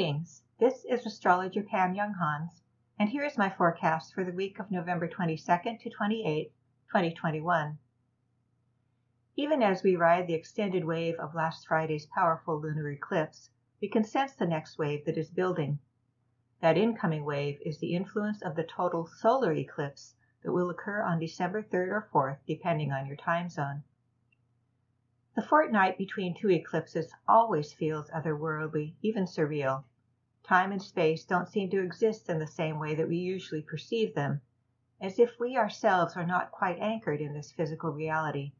Greetings. This is astrologer Pam Younghans, and here is my forecast for the week of November 22nd to 28th, 2021. Even as we ride the extended wave of last Friday's powerful lunar eclipse, we can sense the next wave that is building. That incoming wave is the influence of the total solar eclipse that will occur on December 3rd or 4th, depending on your time zone. The fortnight between two eclipses always feels otherworldly, even surreal. Time and space don't seem to exist in the same way that we usually perceive them, as if we ourselves are not quite anchored in this physical reality.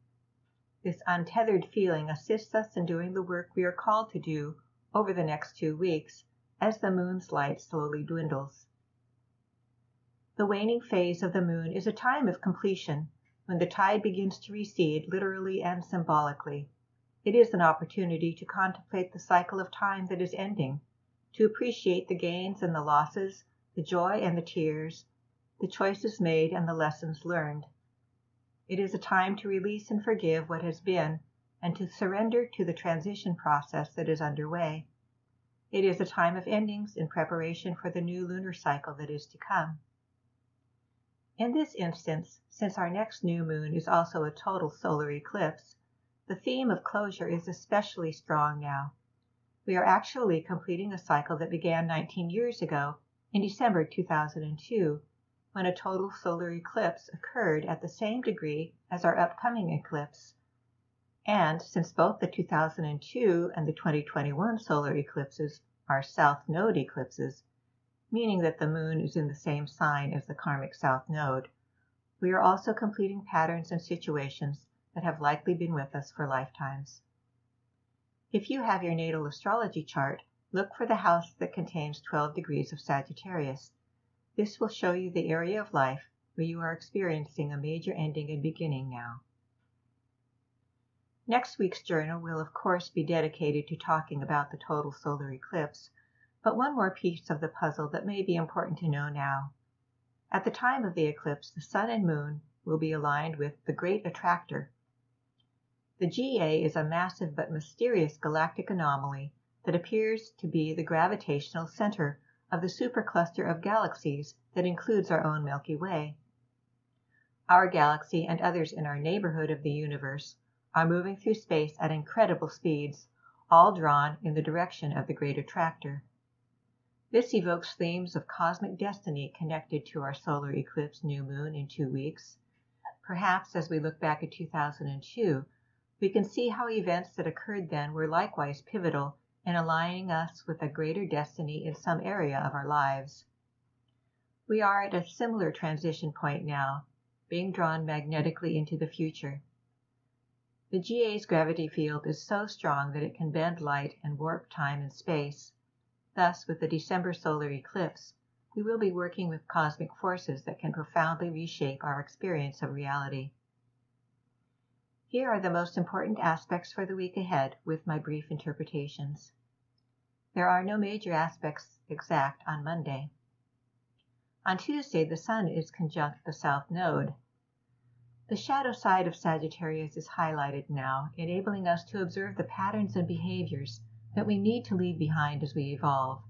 This untethered feeling assists us in doing the work we are called to do over the next two weeks as the moon's light slowly dwindles. The waning phase of the moon is a time of completion, when the tide begins to recede literally and symbolically. It is an opportunity to contemplate the cycle of time that is ending, to appreciate the gains and the losses, the joy and the tears, the choices made and the lessons learned. It is a time to release and forgive what has been and to surrender to the transition process that is underway. It is a time of endings in preparation for the new lunar cycle that is to come. In this instance, since our next new moon is also a total solar eclipse, the theme of closure is especially strong now. We are actually completing a cycle that began 19 years ago in December 2002 when a total solar eclipse occurred at the same degree as our upcoming eclipse. And since both the 2002 and the 2021 solar eclipses are south node eclipses, meaning that the moon is in the same sign as the karmic south node, we are also completing patterns and situations that have likely been with us for lifetimes. If you have your natal astrology chart, look for the house that contains 12 degrees of Sagittarius. This will show you the area of life where you are experiencing a major ending and beginning now. Next week's journal will of course be dedicated to talking about the total solar eclipse, but one more piece of the puzzle that may be important to know now. At the time of the eclipse, the sun and moon will be aligned with the Great Attractor. The GA is a massive but mysterious galactic anomaly that appears to be the gravitational center of the supercluster of galaxies that includes our own Milky Way. Our galaxy and others in our neighborhood of the universe are moving through space at incredible speeds, all drawn in the direction of the great attractor. This evokes themes of cosmic destiny connected to our solar eclipse new moon in two weeks. Perhaps as we look back at 2002, we can see how events that occurred then were likewise pivotal in aligning us with a greater destiny in some area of our lives. We are at a similar transition point now, being drawn magnetically into the future. The GA's gravity field is so strong that it can bend light and warp time and space. Thus, with the December solar eclipse, we will be working with cosmic forces that can profoundly reshape our experience of reality. Here are the most important aspects for the week ahead with my brief interpretations. There are no major aspects exact on Monday. On Tuesday, the Sun is conjunct the South Node. The shadow side of Sagittarius is highlighted now, enabling us to observe the patterns and behaviors that we need to leave behind as we evolve.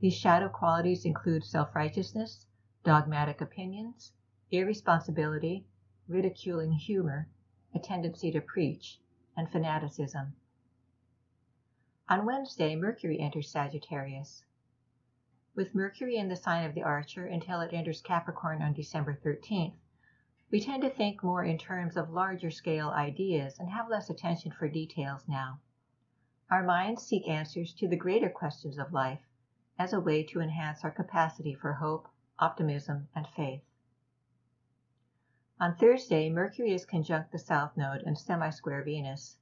These shadow qualities include self righteousness, dogmatic opinions, irresponsibility, ridiculing humor, a tendency to preach, and fanaticism. On Wednesday, Mercury enters Sagittarius. With Mercury in the sign of the Archer until it enters Capricorn on December 13th, we tend to think more in terms of larger scale ideas and have less attention for details now. Our minds seek answers to the greater questions of life as a way to enhance our capacity for hope, optimism, and faith. On Thursday, Mercury is conjunct the South Node and semi-square Venus.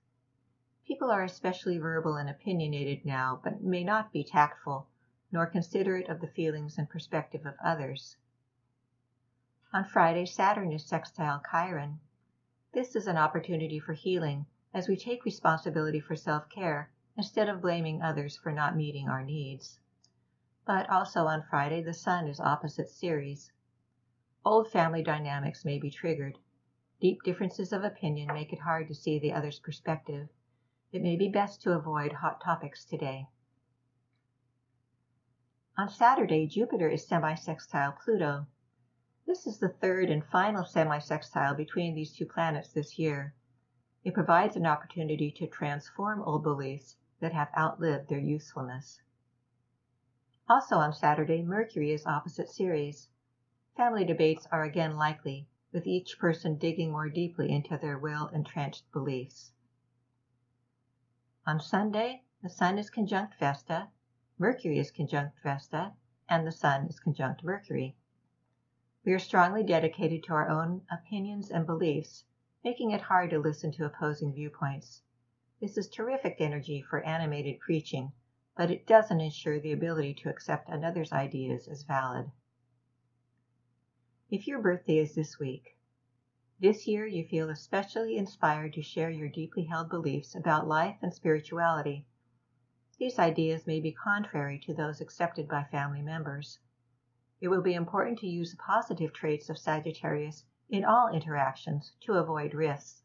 People are especially verbal and opinionated now, but may not be tactful, nor considerate of the feelings and perspective of others. On Friday, Saturn is sextile Chiron. This is an opportunity for healing as we take responsibility for self-care instead of blaming others for not meeting our needs. But also on Friday, the Sun is opposite Ceres. Old family dynamics may be triggered. Deep differences of opinion make it hard to see the other's perspective. It may be best to avoid hot topics today. On Saturday, Jupiter is semi-sextile Pluto. This is the third and final semi-sextile between these two planets this year. It provides an opportunity to transform old beliefs that have outlived their usefulness. Also on Saturday, Mercury is opposite Ceres. Family debates are again likely, with each person digging more deeply into their well-entrenched beliefs. On Sunday, the Sun is conjunct Vesta, Mercury is conjunct Vesta, and the Sun is conjunct Mercury. We are strongly dedicated to our own opinions and beliefs, making it hard to listen to opposing viewpoints. This is terrific energy for animated preaching, but it doesn't ensure the ability to accept another's ideas as valid. If your birthday is this week, this year you feel especially inspired to share your deeply held beliefs about life and spirituality. These ideas may be contrary to those accepted by family members. It will be important to use the positive traits of Sagittarius in all interactions to avoid risks.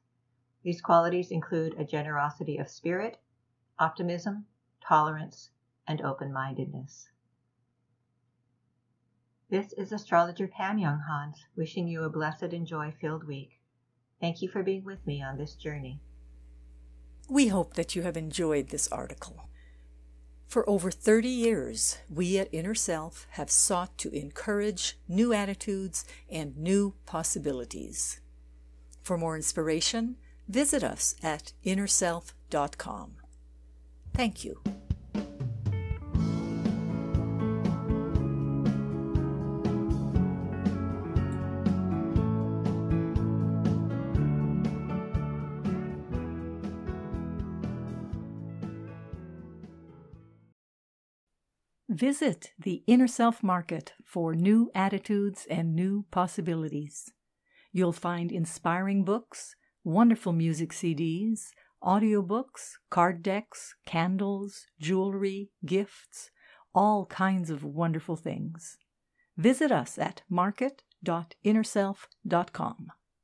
These qualities include a generosity of spirit, optimism, tolerance, and open mindedness. This is astrologer Pam Younghans wishing you a blessed and joy filled week. Thank you for being with me on this journey. We hope that you have enjoyed this article. For over 30 years, we at Inner Self have sought to encourage new attitudes and new possibilities. For more inspiration, visit us at innerself.com. Thank you. Visit the Inner Self Market for new attitudes and new possibilities. You'll find inspiring books, wonderful music CDs, audiobooks, card decks, candles, jewelry, gifts, all kinds of wonderful things. Visit us at market.innerself.com.